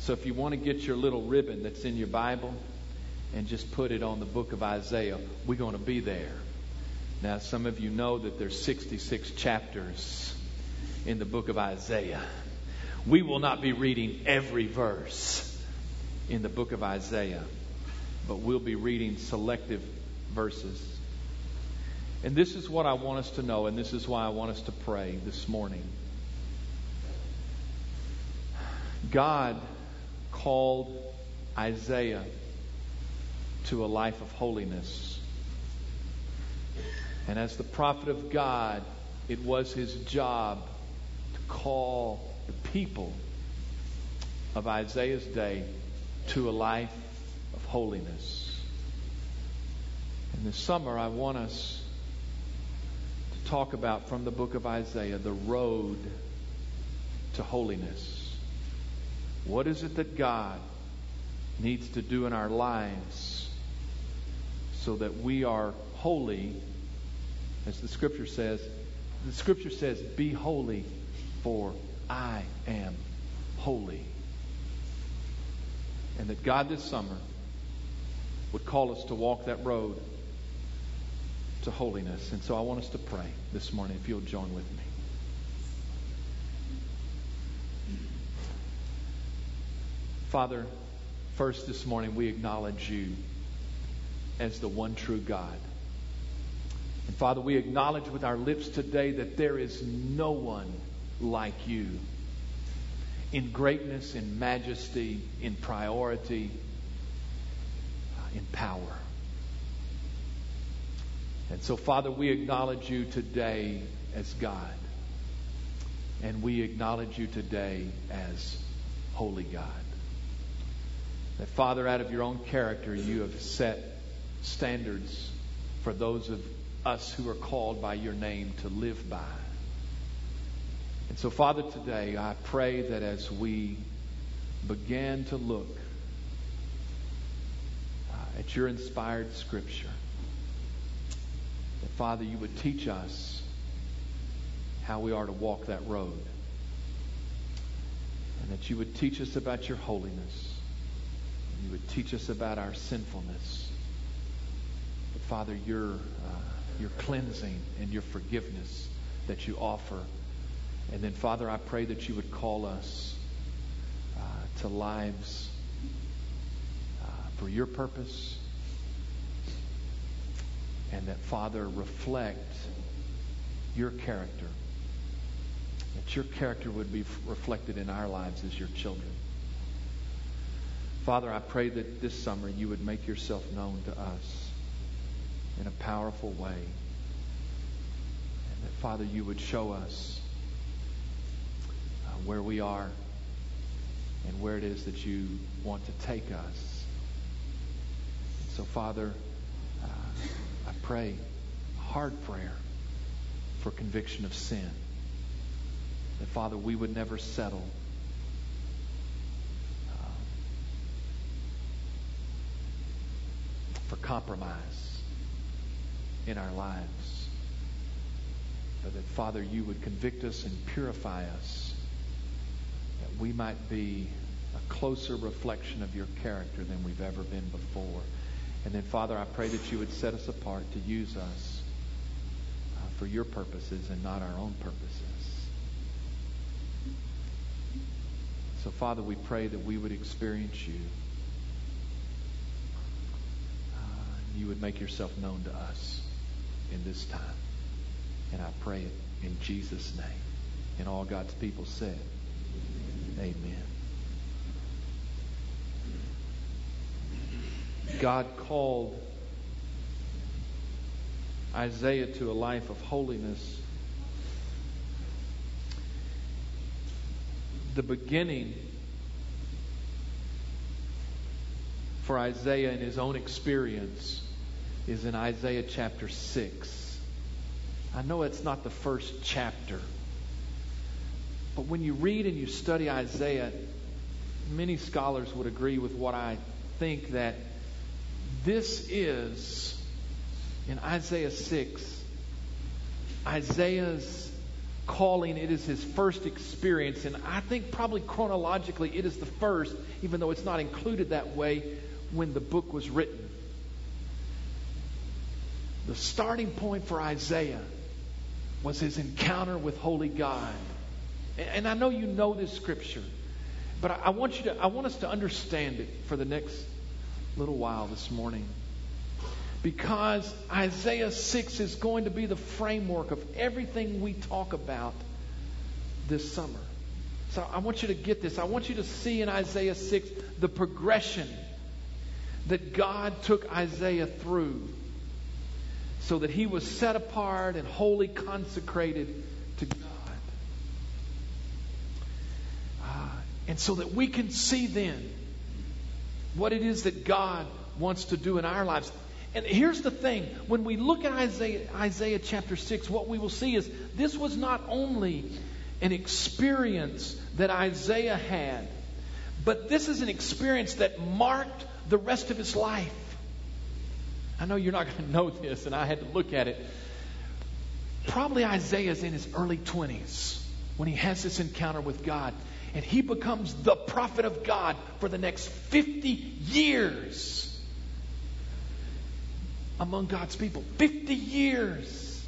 So if you want to get your little ribbon that's in your Bible and just put it on the book of Isaiah, we're going to be there. Now, some of you know that there's 66 chapters in the book of Isaiah. We will not be reading every verse in the book of Isaiah, but we'll be reading selective verses. And this is what I want us to know, and this is why I want us to pray this morning. God called Isaiah to a life of holiness. And as the prophet of God, it was his job to call the people of Isaiah's day to a life of holiness. And this summer, I want us to talk about from the book of Isaiah the road to holiness. What is it that God needs to do in our lives so that we are holy, as the scripture says? The scripture says, Be holy, for I am holy. And that God this summer would call us to walk that road to holiness. And so I want us to pray this morning, if you'll join with me. Father, first this morning we acknowledge you as the one true God. And Father, we acknowledge with our lips today that there is no one like you in greatness, in majesty, in priority, uh, in power. And so, Father, we acknowledge you today as God. And we acknowledge you today as holy God. That, Father, out of your own character, you have set standards for those of us who are called by your name to live by. And so, Father, today I pray that as we begin to look uh, at your inspired scripture, that, Father, you would teach us how we are to walk that road. And that you would teach us about your holiness you would teach us about our sinfulness. But Father, your, uh, your cleansing and your forgiveness that you offer. And then, Father, I pray that you would call us uh, to lives uh, for your purpose. And that, Father, reflect your character. That your character would be reflected in our lives as your children. Father, I pray that this summer you would make yourself known to us in a powerful way. And that, Father, you would show us uh, where we are and where it is that you want to take us. So, Father, uh, I pray a hard prayer for conviction of sin. That, Father, we would never settle for compromise in our lives. But that, Father, you would convict us and purify us, that we might be a closer reflection of your character than we've ever been before. And then, Father, I pray that you would set us apart to use us uh, for your purposes and not our own purposes. So, Father, we pray that we would experience you. Would make yourself known to us in this time. And I pray it in Jesus' name. And all God's people said, Amen. God called Isaiah to a life of holiness. The beginning for Isaiah in his own experience is in Isaiah chapter 6. I know it's not the first chapter, but when you read and you study Isaiah, many scholars would agree with what I think that this is, in Isaiah 6, Isaiah's calling. It is his first experience. And I think probably chronologically it is the first, even though it's not included that way when the book was written. The starting point for Isaiah was his encounter with holy God. And I know you know this scripture, but I want you to I want us to understand it for the next little while this morning. Because Isaiah 6 is going to be the framework of everything we talk about this summer. So I want you to get this. I want you to see in Isaiah 6 the progression that God took Isaiah through so that he was set apart and wholly consecrated to God. Uh, and so that we can see then what it is that God wants to do in our lives. And here's the thing when we look at Isaiah, Isaiah chapter 6, what we will see is this was not only an experience that Isaiah had, but this is an experience that marked the rest of his life. I know you're not going to know this, and I had to look at it. Probably Isaiah's in his early 20s when he has this encounter with God, and he becomes the prophet of God for the next 50 years among God's people. 50 years.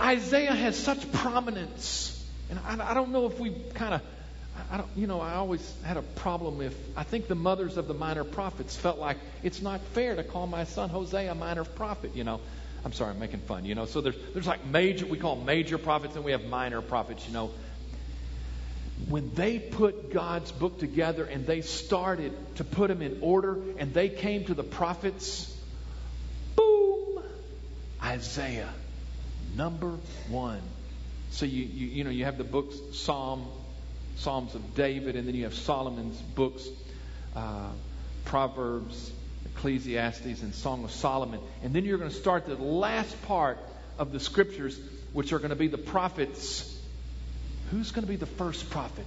Isaiah has such prominence. And I, I don't know if we kind of, I don't, you know, I always had a problem if, I think the mothers of the minor prophets felt like it's not fair to call my son Hosea a minor prophet, you know. I'm sorry, I'm making fun, you know. So there's, there's like major, we call major prophets, and we have minor prophets, you know. When they put God's book together and they started to put them in order and they came to the prophets, boom, Isaiah number one. So you, you, you know, you have the books, Psalm, Psalms of David, and then you have Solomon's books, uh, Proverbs, Ecclesiastes, and Song of Solomon. And then you're going to start the last part of the scriptures, which are going to be the prophets. Who's going to be the first prophet?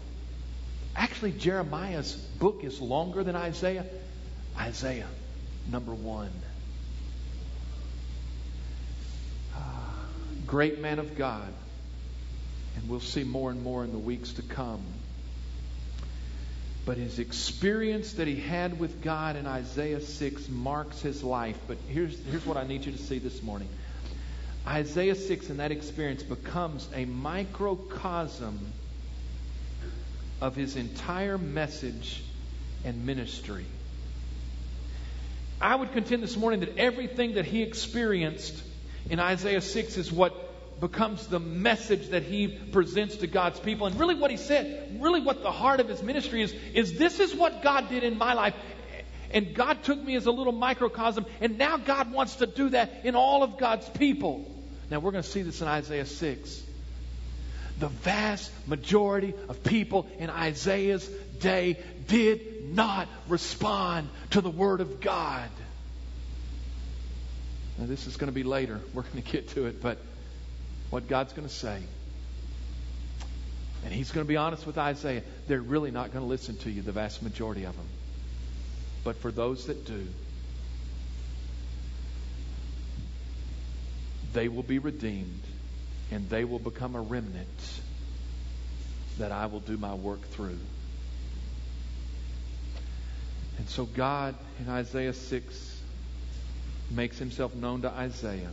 Actually, Jeremiah's book is longer than Isaiah. Isaiah, number one. great man of God. And we'll see more and more in the weeks to come. But his experience that he had with God in Isaiah 6 marks his life. But here's, here's what I need you to see this morning Isaiah 6 and that experience becomes a microcosm of his entire message and ministry. I would contend this morning that everything that he experienced in Isaiah 6 is what becomes the message that he presents to God's people. And really what he said, really what the heart of his ministry is, is this is what God did in my life. And God took me as a little microcosm, and now God wants to do that in all of God's people. Now we're going to see this in Isaiah 6. The vast majority of people in Isaiah's day did not respond to the Word of God. Now, this is going to be later. We're going to get to it, but what God's going to say. And He's going to be honest with Isaiah. They're really not going to listen to you, the vast majority of them. But for those that do, they will be redeemed and they will become a remnant that I will do my work through. And so, God, in Isaiah 6, makes himself known to Isaiah.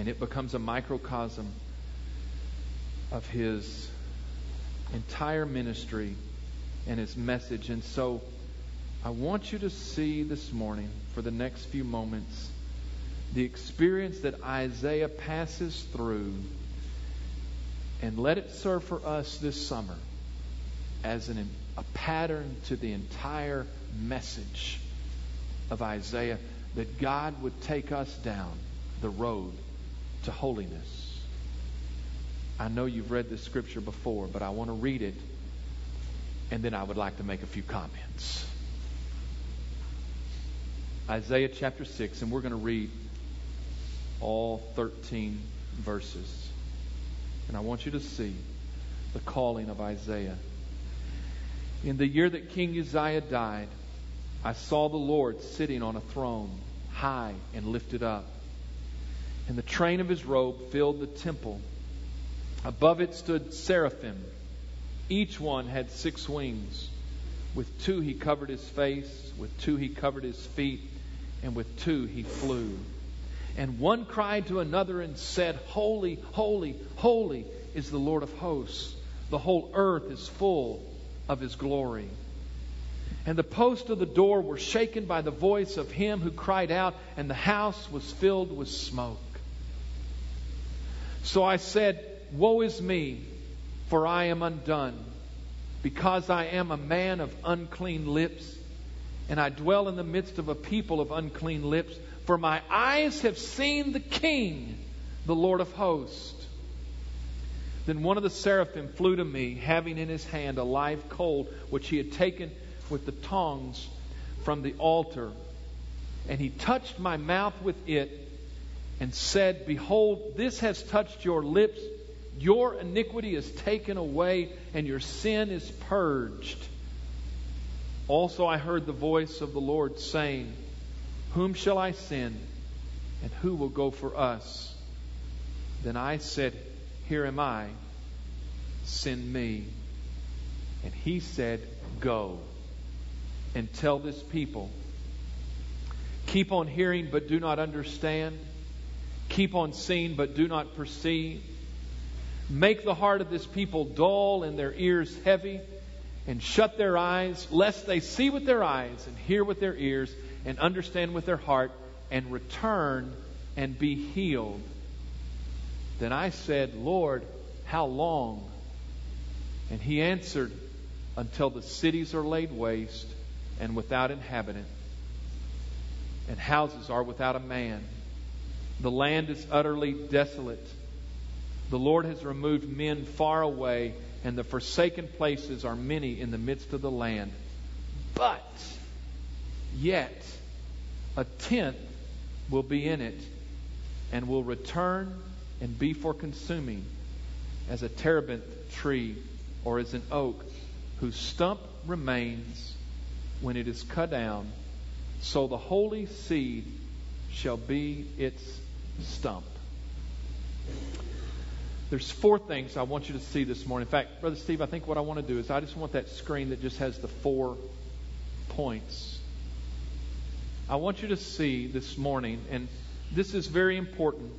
And it becomes a microcosm of his entire ministry and his message. And so I want you to see this morning, for the next few moments, the experience that Isaiah passes through and let it serve for us this summer as an, a pattern to the entire message of Isaiah that God would take us down the road to holiness. I know you've read this scripture before, but I want to read it, and then I would like to make a few comments. Isaiah chapter 6, and we're going to read all 13 verses. And I want you to see the calling of Isaiah. In the year that King Uzziah died, I saw the Lord sitting on a throne, high and lifted up, and the train of his robe filled the temple. Above it stood seraphim. Each one had six wings. With two he covered his face, with two he covered his feet, and with two he flew. And one cried to another and said, Holy, holy, holy is the Lord of hosts. The whole earth is full of his glory. And the posts of the door were shaken by the voice of him who cried out, and the house was filled with smoke. So I said, Woe is me, for I am undone, because I am a man of unclean lips, and I dwell in the midst of a people of unclean lips. For my eyes have seen the King, the Lord of hosts. Then one of the seraphim flew to me, having in his hand a live coal, which he had taken with the tongs from the altar. And he touched my mouth with it and said, Behold, this has touched your lips. Your iniquity is taken away, and your sin is purged. Also, I heard the voice of the Lord saying, Whom shall I send, and who will go for us? Then I said, Here am I, send me. And he said, Go and tell this people. Keep on hearing, but do not understand. Keep on seeing, but do not perceive. Make the heart of this people dull and their ears heavy, and shut their eyes, lest they see with their eyes, and hear with their ears, and understand with their heart, and return and be healed. Then I said, Lord, how long? And he answered, Until the cities are laid waste and without inhabitant, and houses are without a man the land is utterly desolate. The Lord has removed men far away, and the forsaken places are many in the midst of the land. But yet a tenth will be in it, and will return and be for consuming, as a terebinth tree or as an oak whose stump remains when it is cut down. So the holy seed shall be its stump. There's four things I want you to see this morning. In fact, Brother Steve, I think what I want to do is I just want that screen that just has the four points. I want you to see this morning, and this is very important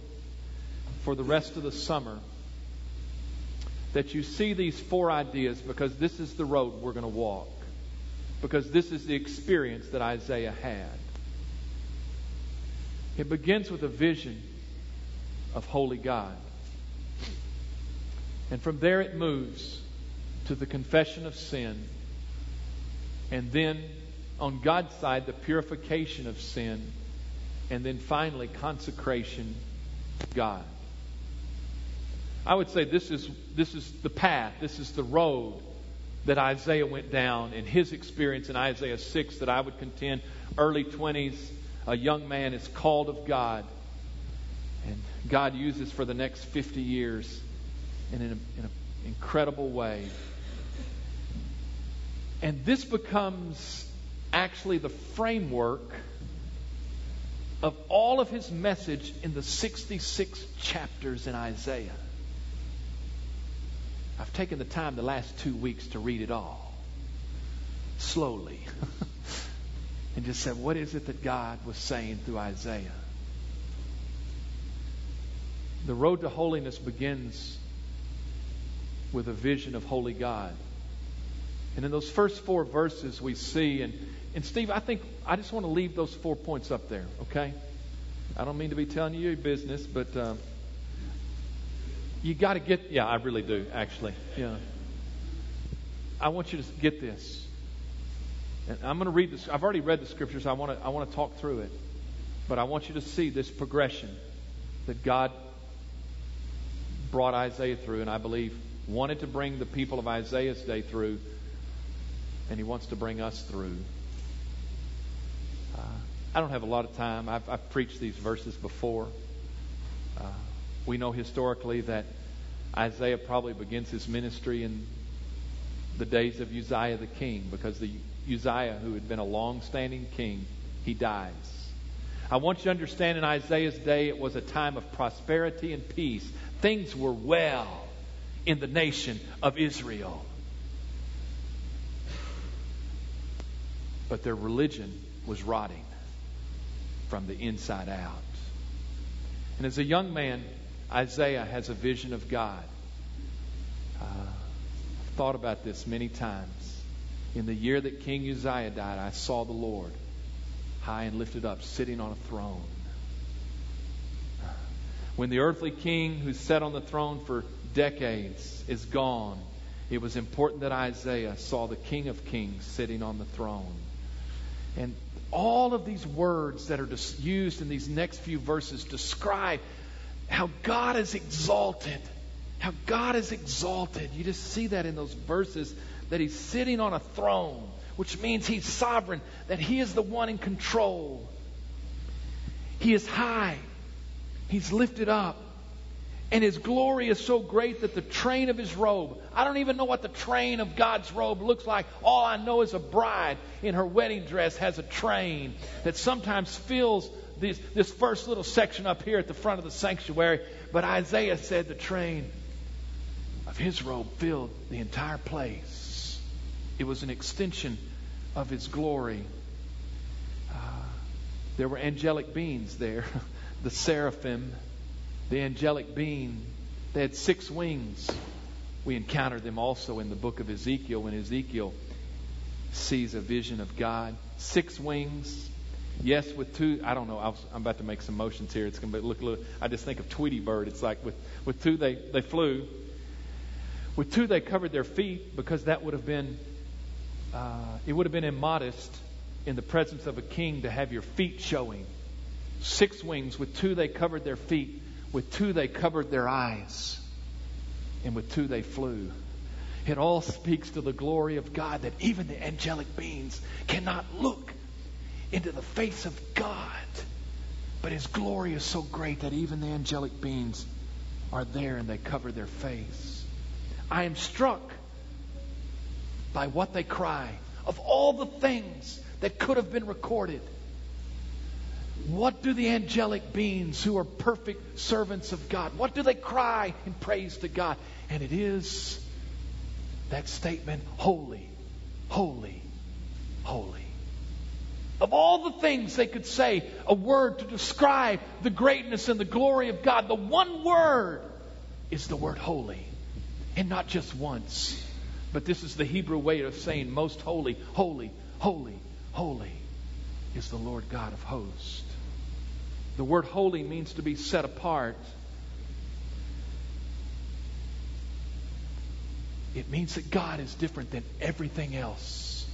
for the rest of the summer, that you see these four ideas because this is the road we're going to walk. Because this is the experience that Isaiah had. It begins with a vision of holy God. And from there it moves to the confession of sin. And then on God's side, the purification of sin. And then finally, consecration to God. I would say this is, this is the path, this is the road that Isaiah went down in his experience in Isaiah 6 that I would contend early 20s, a young man is called of God and God uses for the next 50 years in an, in an incredible way. And this becomes actually the framework of all of his message in the 66 chapters in Isaiah. I've taken the time the last two weeks to read it all slowly and just said, what is it that God was saying through Isaiah? The road to holiness begins with a vision of holy God. And in those first four verses, we see, and, and Steve, I think I just want to leave those four points up there, okay? I don't mean to be telling you your business, but um, you got to get, yeah, I really do, actually. Yeah. I want you to get this. And I'm going to read this. I've already read the scriptures. I want to, I want to talk through it. But I want you to see this progression that God brought Isaiah through, and I believe wanted to bring the people of Isaiah's day through, and he wants to bring us through. Uh, I don't have a lot of time. I've, I've preached these verses before. Uh, we know historically that Isaiah probably begins his ministry in the days of Uzziah the king, because the Uzziah, who had been a long-standing king, he dies. I want you to understand in Isaiah's day it was a time of prosperity and peace. Things were well in the nation of Israel. But their religion was rotting from the inside out. And as a young man, Isaiah has a vision of God. Uh, I've thought about this many times. In the year that King Uzziah died, I saw the Lord high and lifted up, sitting on a throne. When the earthly king who sat on the throne for decades is gone, it was important that Isaiah saw the King of Kings sitting on the throne. And all of these words that are used in these next few verses describe how God is exalted. How God is exalted. You just see that in those verses that He's sitting on a throne, which means He's sovereign, that He is the one in control. He is high, He's lifted up. And his glory is so great that the train of his robe, I don't even know what the train of God's robe looks like. All I know is a bride in her wedding dress has a train that sometimes fills this, this first little section up here at the front of the sanctuary. But Isaiah said the train of his robe filled the entire place. It was an extension of his glory. Uh, there were angelic beings there, the seraphim the angelic being. They had six wings. We encounter them also in the book of Ezekiel when Ezekiel sees a vision of God. Six wings. Yes, with two. I don't know. I am about to make some motions here. It's going to look little. I just think of Tweety Bird. It's like with with two they they flew. With two they covered their feet because that would have been uh, it would have been immodest in the presence of a king to have your feet showing. Six wings. With two they covered their feet. With two, they covered their eyes, and with two, they flew. It all speaks to the glory of God that even the angelic beings cannot look into the face of God. But His glory is so great that even the angelic beings are there and they cover their face. I am struck by what they cry. Of all the things that could have been recorded, what do the angelic beings who are perfect servants of God, what do they cry in praise to God? And it is that statement, holy, holy, holy. Of all the things they could say, a word to describe the greatness and the glory of God, the one word is the word holy. And not just once, but this is the Hebrew way of saying most holy, holy, holy, holy is the Lord God of hosts. The word holy means to be set apart. It means that God is different than everything else.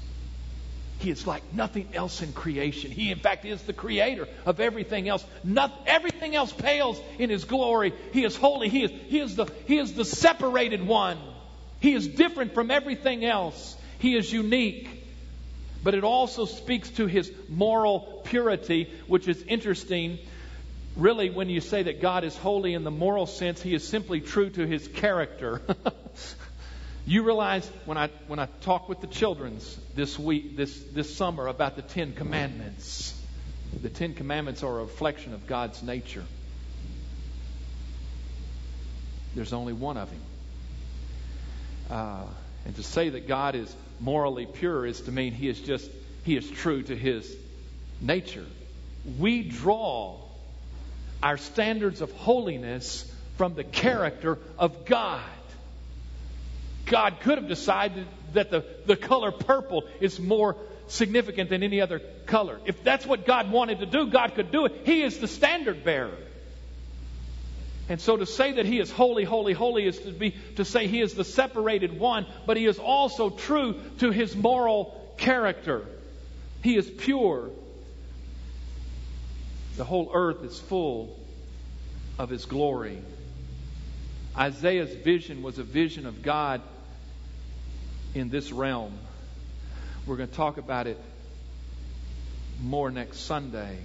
He is like nothing else in creation. He, in fact, is the creator of everything else. Not, everything else pales in His glory. He is holy. He is, he, is the, he is the separated one. He is different from everything else. He is unique. But it also speaks to His moral purity, which is interesting really, when you say that God is holy in the moral sense, He is simply true to His character. you realize when I when I talk with the children's this week, this this summer about the Ten Commandments, the Ten Commandments are a reflection of God's nature. There's only one of Him. Uh, and to say that God is morally pure is to mean He is just He is true to His nature. We draw our standards of holiness from the character of God. God could have decided that the, the color purple is more significant than any other color. If that's what God wanted to do, God could do it. He is the standard bearer. And so to say that he is holy, holy, holy is to be to say he is the separated one, but he is also true to his moral character. He is pure. The whole earth is full of His glory. Isaiah's vision was a vision of God in this realm. We're going to talk about it more next Sunday.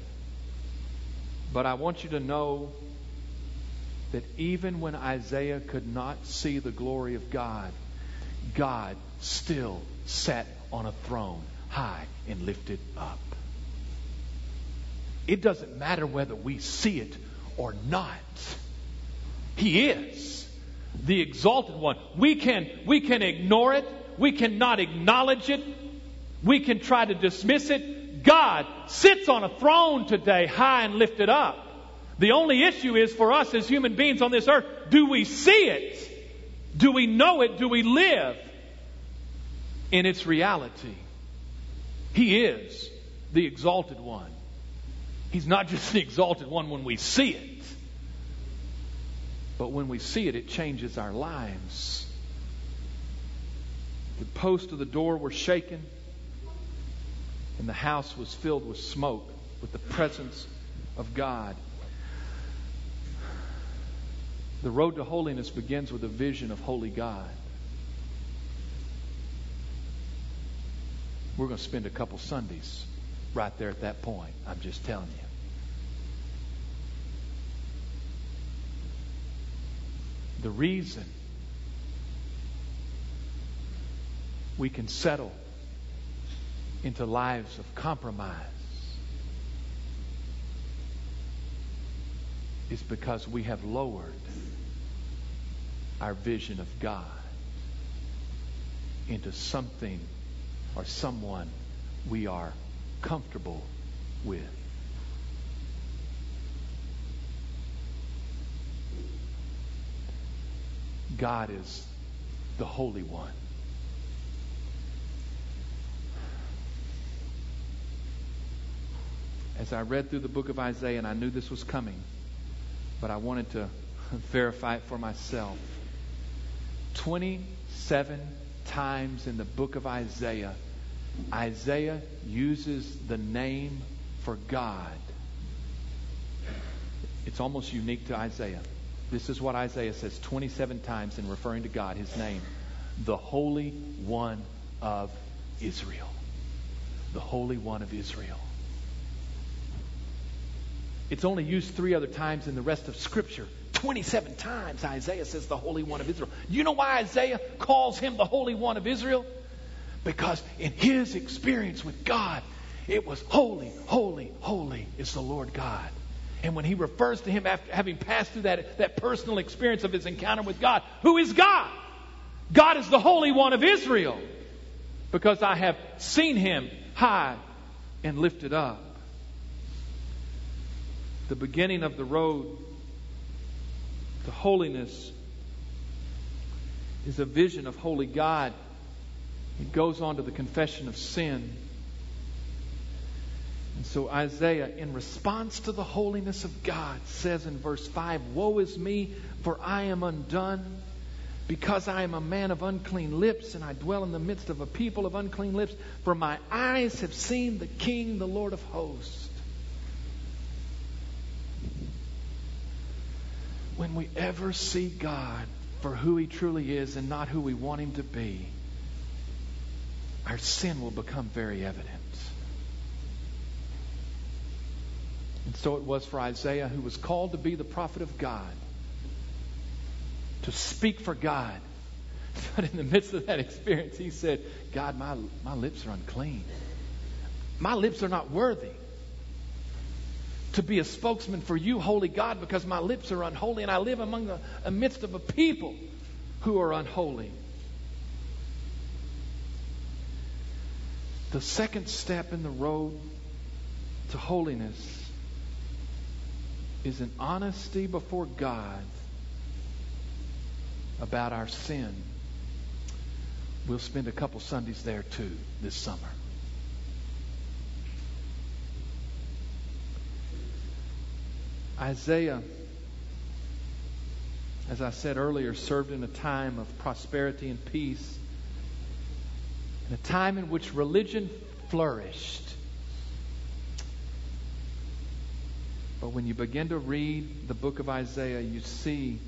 But I want you to know that even when Isaiah could not see the glory of God, God still sat on a throne high and lifted up. It doesn't matter whether we see it or not. He is the exalted one. We can, we can ignore it. We cannot acknowledge it. We can try to dismiss it. God sits on a throne today, high and lifted up. The only issue is for us as human beings on this earth, do we see it? Do we know it? Do we live in its reality? He is the exalted one. He's not just the exalted one when we see it, but when we see it, it changes our lives. The posts of the door were shaken, and the house was filled with smoke, with the presence of God. The road to holiness begins with a vision of holy God. We're going to spend a couple Sundays right there at that point. I'm just telling you. The reason we can settle into lives of compromise is because we have lowered our vision of God into something or someone we are comfortable with. God is the Holy One. As I read through the book of Isaiah, and I knew this was coming, but I wanted to verify it for myself. 27 times in the book of Isaiah, Isaiah uses the name for God. It's almost unique to Isaiah. This is what Isaiah says 27 times in referring to God, his name. The Holy One of Israel. The Holy One of Israel. It's only used three other times in the rest of Scripture. 27 times Isaiah says the Holy One of Israel. You know why Isaiah calls him the Holy One of Israel? Because in his experience with God, it was holy, holy, holy is the Lord God. And when he refers to him after having passed through that, that personal experience of his encounter with God, who is God? God is the Holy One of Israel. Because I have seen him high and lifted up. The beginning of the road to holiness is a vision of holy God. It goes on to the confession of sin. And so Isaiah, in response to the holiness of God, says in verse 5 Woe is me, for I am undone, because I am a man of unclean lips, and I dwell in the midst of a people of unclean lips, for my eyes have seen the King, the Lord of hosts. When we ever see God for who He truly is and not who we want Him to be, our sin will become very evident. And so it was for Isaiah, who was called to be the prophet of God, to speak for God. But in the midst of that experience, he said, God, my, my lips are unclean. My lips are not worthy to be a spokesman for you, holy God, because my lips are unholy and I live among the amidst of a people who are unholy. The second step in the road to holiness is an honesty before God about our sin. We'll spend a couple Sundays there too this summer. Isaiah, as I said earlier, served in a time of prosperity and peace, in a time in which religion flourished. But when you begin to read the book of Isaiah, you see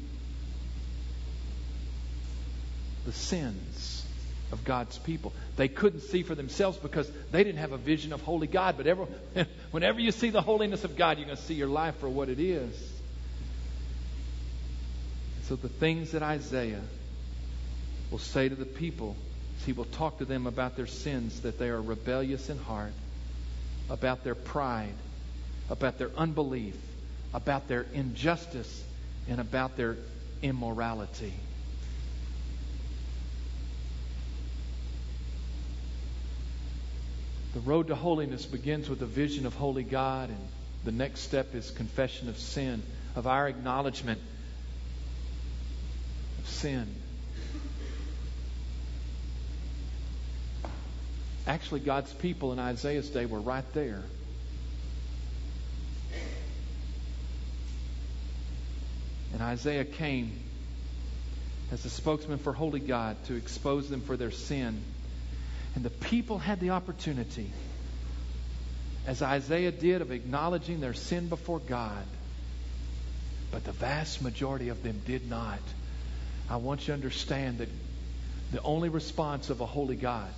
the sins of God's people. They couldn't see for themselves because they didn't have a vision of holy God. But ever, whenever you see the holiness of God, you're going to see your life for what it is. So the things that Isaiah will say to the people, he will talk to them about their sins, that they are rebellious in heart, about their pride, about their unbelief, about their injustice, and about their immorality. The road to holiness begins with a vision of holy God, and the next step is confession of sin, of our acknowledgement of sin. Actually, God's people in Isaiah's day were right there. And Isaiah came as a spokesman for holy God to expose them for their sin. And the people had the opportunity, as Isaiah did, of acknowledging their sin before God. But the vast majority of them did not. I want you to understand that the only response of a holy God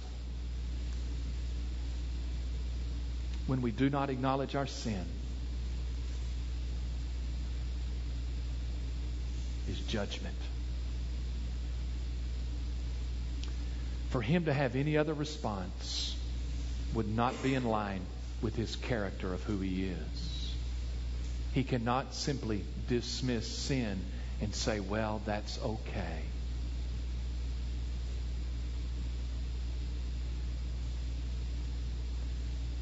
when we do not acknowledge our sin is judgment. For him to have any other response would not be in line with his character of who he is. He cannot simply dismiss sin and say, well, that's okay.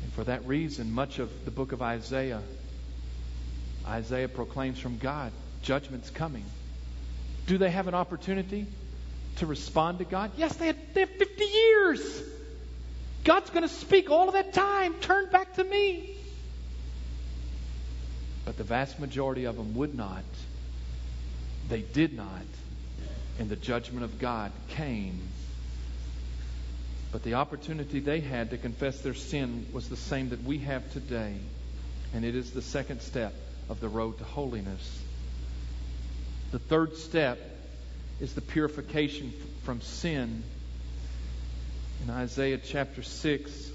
And for that reason, much of the book of Isaiah, Isaiah proclaims from God, judgment's coming. Do they have an opportunity to respond to God? Yes, they had, they have 50 years. God's going to speak all of that time. Turn back to me. But the vast majority of them would not. They did not. And the judgment of God came. But the opportunity they had to confess their sin was the same that we have today. And it is the second step of the road to holiness. The third step is the purification from sin. In Isaiah chapter 6,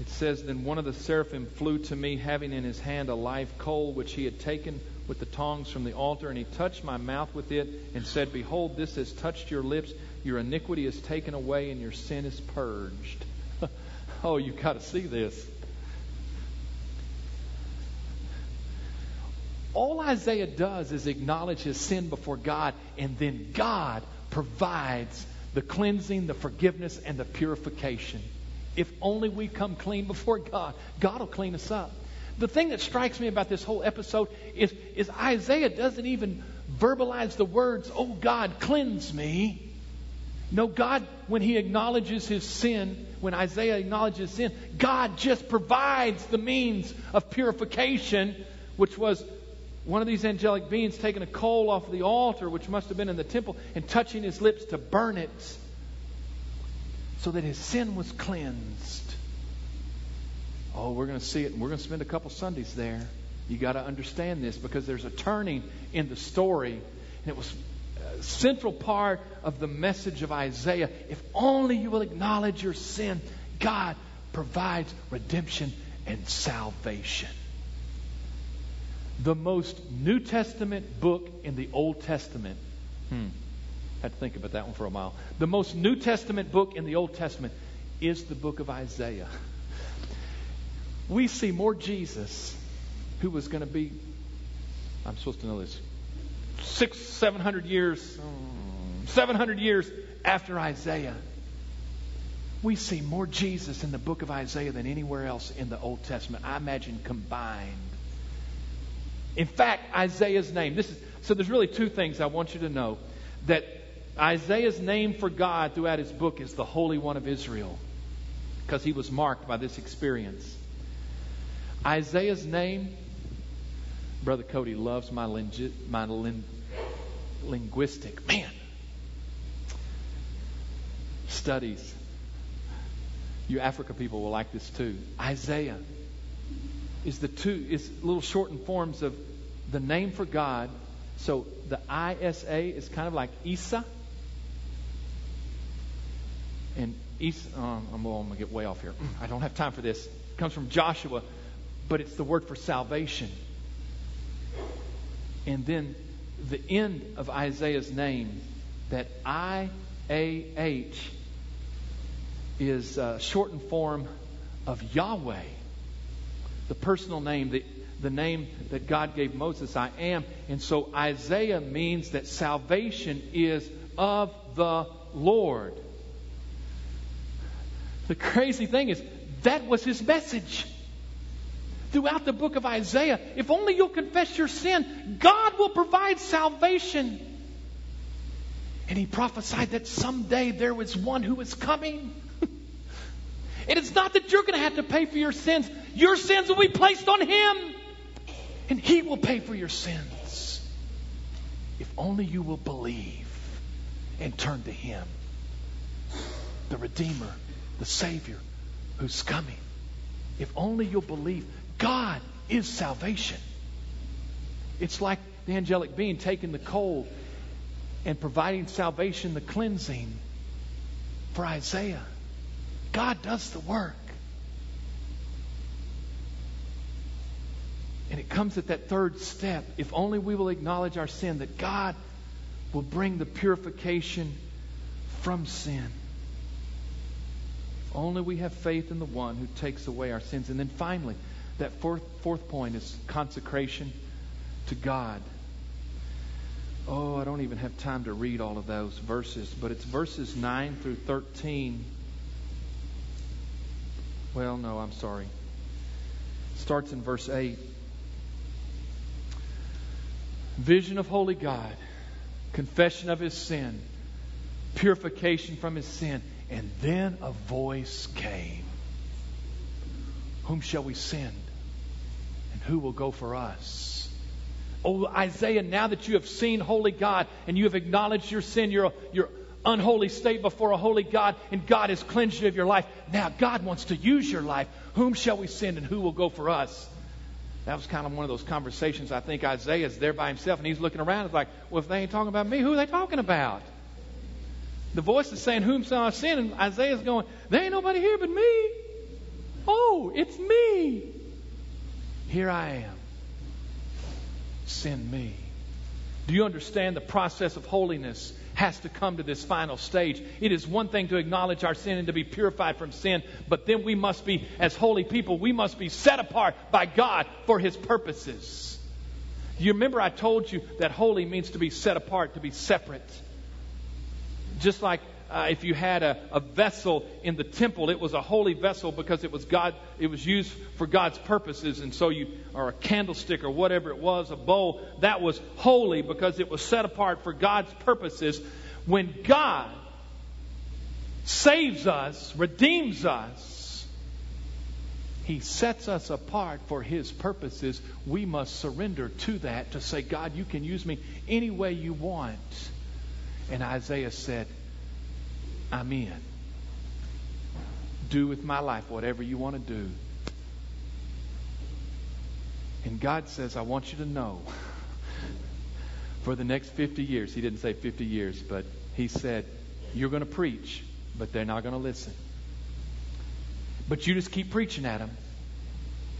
it says, Then one of the seraphim flew to me, having in his hand a live coal which he had taken with the tongs from the altar, and he touched my mouth with it and said, Behold, this has touched your lips. Your iniquity is taken away, and your sin is purged. oh, you've got to see this. All Isaiah does is acknowledge his sin before God, and then God provides the cleansing, the forgiveness, and the purification. If only we come clean before God, God will clean us up. The thing that strikes me about this whole episode is, is Isaiah doesn't even verbalize the words, Oh God, cleanse me. No, God, when he acknowledges his sin, when Isaiah acknowledges sin, God just provides the means of purification, which was one of these angelic beings taking a coal off the altar, which must have been in the temple, and touching his lips to burn it so that his sin was cleansed. Oh, we're going to see it, and we're going to spend a couple Sundays there. You got to understand this because there's a turning in the story, and it was a central part of the message of Isaiah. If only you will acknowledge your sin, God provides redemption and salvation the most New Testament book in the Old Testament. Hmm. Had to think about that one for a while. The most New Testament book in the Old Testament is the book of Isaiah. We see more Jesus, who was going to be, I'm supposed to know this, six, seven hundred years, seven hundred years after Isaiah. We see more Jesus in the book of Isaiah than anywhere else in the Old Testament. I imagine combined. In fact, Isaiah's name. This is so there's really two things I want you to know. That Isaiah's name for God throughout his book is the Holy One of Israel. Because he was marked by this experience. Isaiah's name, Brother Cody loves my, lingi- my lin- linguistic, man, studies. You Africa people will like this too. Isaiah is the two is little shortened forms of the name for God. So the ISA is kind of like Isa. And Isa, oh, um, I'm, going to get way off here. I don't have time for this. It comes from Joshua, but it's the word for salvation. And then the end of Isaiah's name, that I A H, is a shortened form of Yahweh. The personal name, the, the name that God gave Moses, I am. And so Isaiah means that salvation is of the Lord. The crazy thing is, that was his message. Throughout the book of Isaiah, if only you'll confess your sin, God will provide salvation. And he prophesied that someday there was one who was coming. And it's not that you're going to have to pay for your sins, your sins will be placed on him. And he will pay for your sins. If only you will believe and turn to him, the Redeemer, the Savior who's coming. If only you'll believe God is salvation. It's like the angelic being taking the coal and providing salvation, the cleansing for Isaiah. God does the work. And it comes at that third step. If only we will acknowledge our sin, that God will bring the purification from sin. If only we have faith in the one who takes away our sins. And then finally, that fourth, fourth point is consecration to God. Oh, I don't even have time to read all of those verses, but it's verses 9 through 13. Well, no, I'm sorry. It starts in verse 8. Vision of holy God, confession of his sin, purification from his sin, and then a voice came. Whom shall we send? And who will go for us? Oh, Isaiah, now that you have seen holy God and you have acknowledged your sin, your, your unholy state before a holy God, and God has cleansed you of your life, now God wants to use your life. Whom shall we send and who will go for us? That was kind of one of those conversations. I think Isaiah's there by himself and he's looking around. It's like, well, if they ain't talking about me, who are they talking about? The voice is saying, Whom shall I send? And Isaiah's going, There ain't nobody here but me. Oh, it's me. Here I am send me. Do you understand the process of holiness has to come to this final stage? It is one thing to acknowledge our sin and to be purified from sin, but then we must be, as holy people, we must be set apart by God for His purposes. You remember I told you that holy means to be set apart, to be separate. Just like uh, if you had a, a vessel in the temple, it was a holy vessel because it was God. It was used for God's purposes, and so you or a candlestick or whatever it was, a bowl that was holy because it was set apart for God's purposes. When God saves us, redeems us, He sets us apart for His purposes. We must surrender to that to say, God, you can use me any way you want. And Isaiah said, I'm in. Do with my life whatever you want to do. And God says, I want you to know for the next 50 years, He didn't say 50 years, but He said, You're going to preach, but they're not going to listen. But you just keep preaching at them,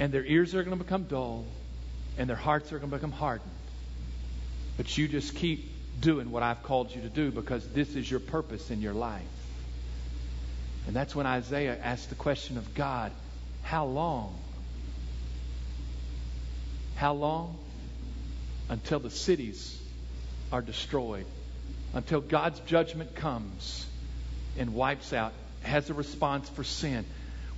and their ears are going to become dull, and their hearts are going to become hardened. But you just keep doing what I've called you to do because this is your purpose in your life. And that's when Isaiah asked the question of God how long? How long? Until the cities are destroyed, until God's judgment comes and wipes out, has a response for sin.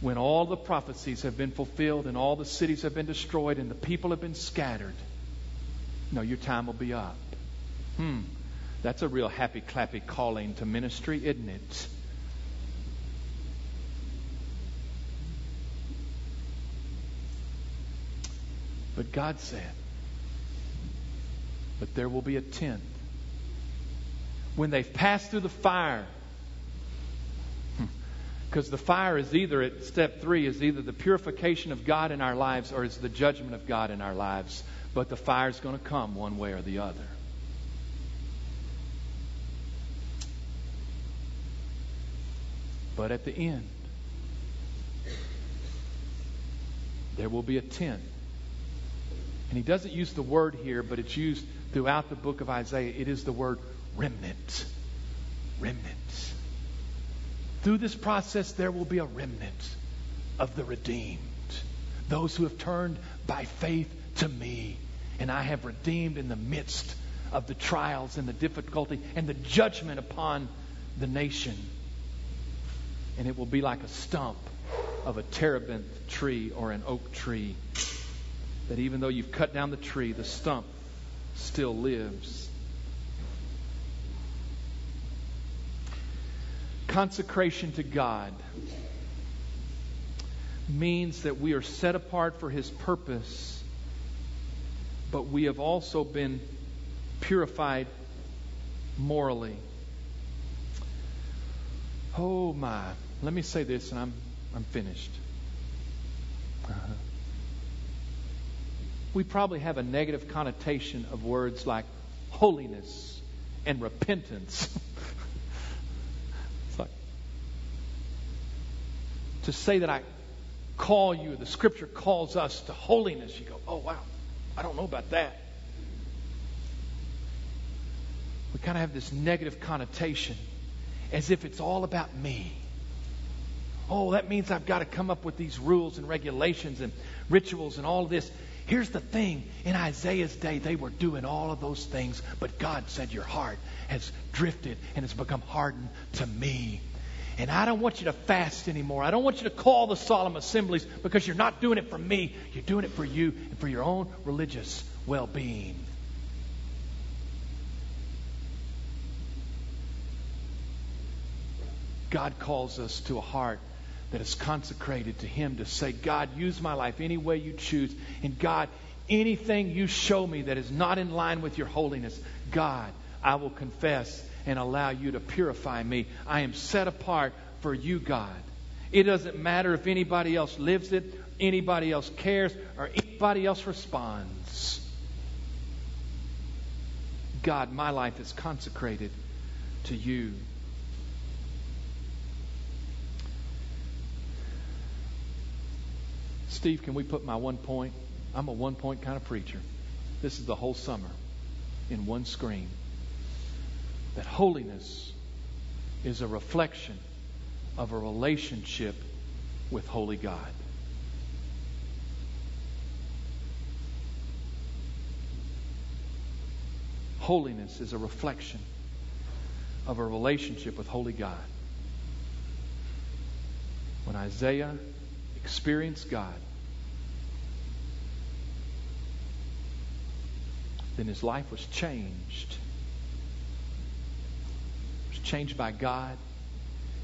When all the prophecies have been fulfilled and all the cities have been destroyed and the people have been scattered, no, your time will be up. Hmm. That's a real happy clappy calling to ministry, isn't it? But God said, but there will be a tenth. When they've passed through the fire, because the fire is either at step three is either the purification of God in our lives or it's the judgment of God in our lives. But the fire is going to come one way or the other. But at the end, there will be a tenth and he doesn't use the word here, but it's used throughout the book of Isaiah. It is the word remnant. Remnant. Through this process, there will be a remnant of the redeemed. those who have turned by faith to me. And I have redeemed in the midst of the trials and the difficulty and the judgment upon the nation. And it will be like a stump of a terebinth tree or an oak tree. That even though you've cut down the tree, the stump still lives. Consecration to God means that we are set apart for His purpose, but we have also been purified morally. Oh my. Let me say this and I'm, I'm finished. Uh-huh. We probably have a negative connotation of words like holiness and repentance. like to say that I call you, the scripture calls us to holiness. You go, oh wow, I don't know about that. We kind of have this negative connotation as if it's all about me. Oh, that means I've got to come up with these rules and regulations and rituals and all this. Here's the thing in Isaiah's day, they were doing all of those things, but God said, Your heart has drifted and has become hardened to me. And I don't want you to fast anymore. I don't want you to call the solemn assemblies because you're not doing it for me. You're doing it for you and for your own religious well being. God calls us to a heart that is consecrated to Him to say, God, use my life any way you choose. And God, anything you show me that is not in line with your holiness, God, I will confess and allow you to purify me. I am set apart for you, God. It doesn't matter if anybody else lives it, anybody else cares, or anybody else responds. God, my life is consecrated to you. Steve, can we put my one point? I'm a one point kind of preacher. This is the whole summer in one screen. That holiness is a reflection of a relationship with Holy God. Holiness is a reflection of a relationship with Holy God. When Isaiah experienced God, then his life was changed. It was changed by God,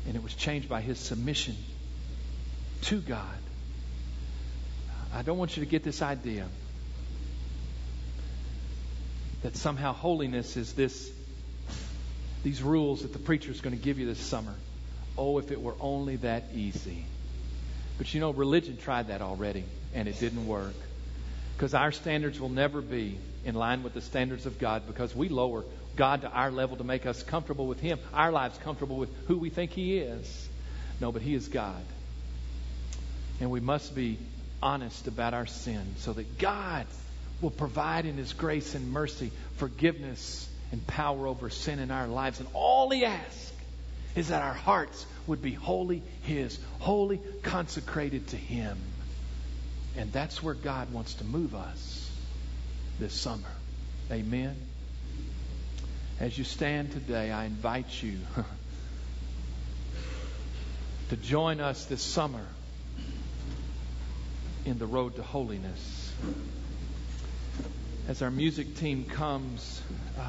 and it was changed by his submission to God. I don't want you to get this idea that somehow holiness is this these rules that the preacher is going to give you this summer. Oh, if it were only that easy. But you know, religion tried that already, and it didn't work. Because our standards will never be in line with the standards of God because we lower God to our level to make us comfortable with Him, our lives comfortable with who we think He is. No, but He is God. And we must be honest about our sin so that God will provide in His grace and mercy forgiveness and power over sin in our lives. And all He asks is that our hearts would be wholly His, wholly consecrated to Him. And that's where God wants to move us this summer. Amen. As you stand today, I invite you to join us this summer in the road to holiness. As our music team comes, uh,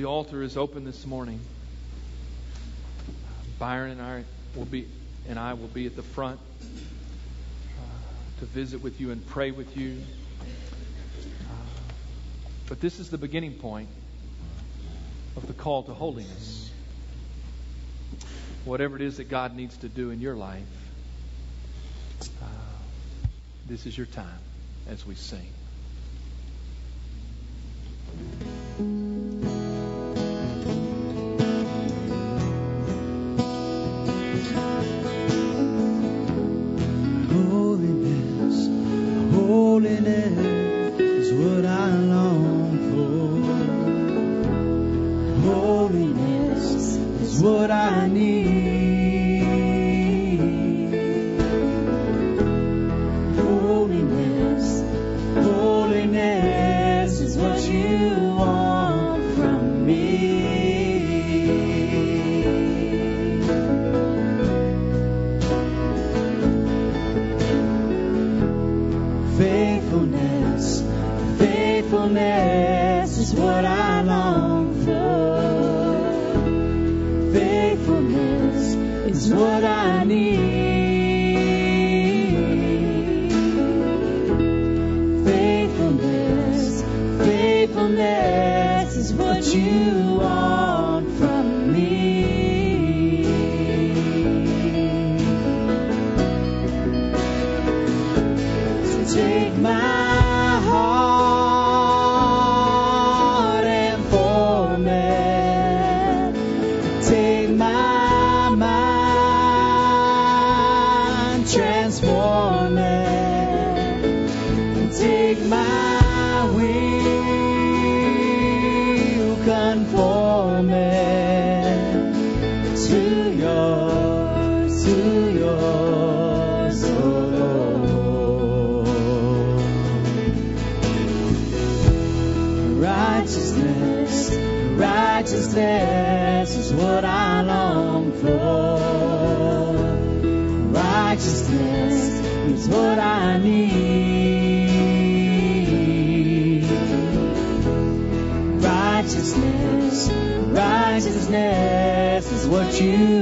The altar is open this morning. Byron and I will be and I will be at the front uh, to visit with you and pray with you. Uh, but this is the beginning point of the call to holiness. Whatever it is that God needs to do in your life, uh, this is your time as we sing. My you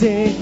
take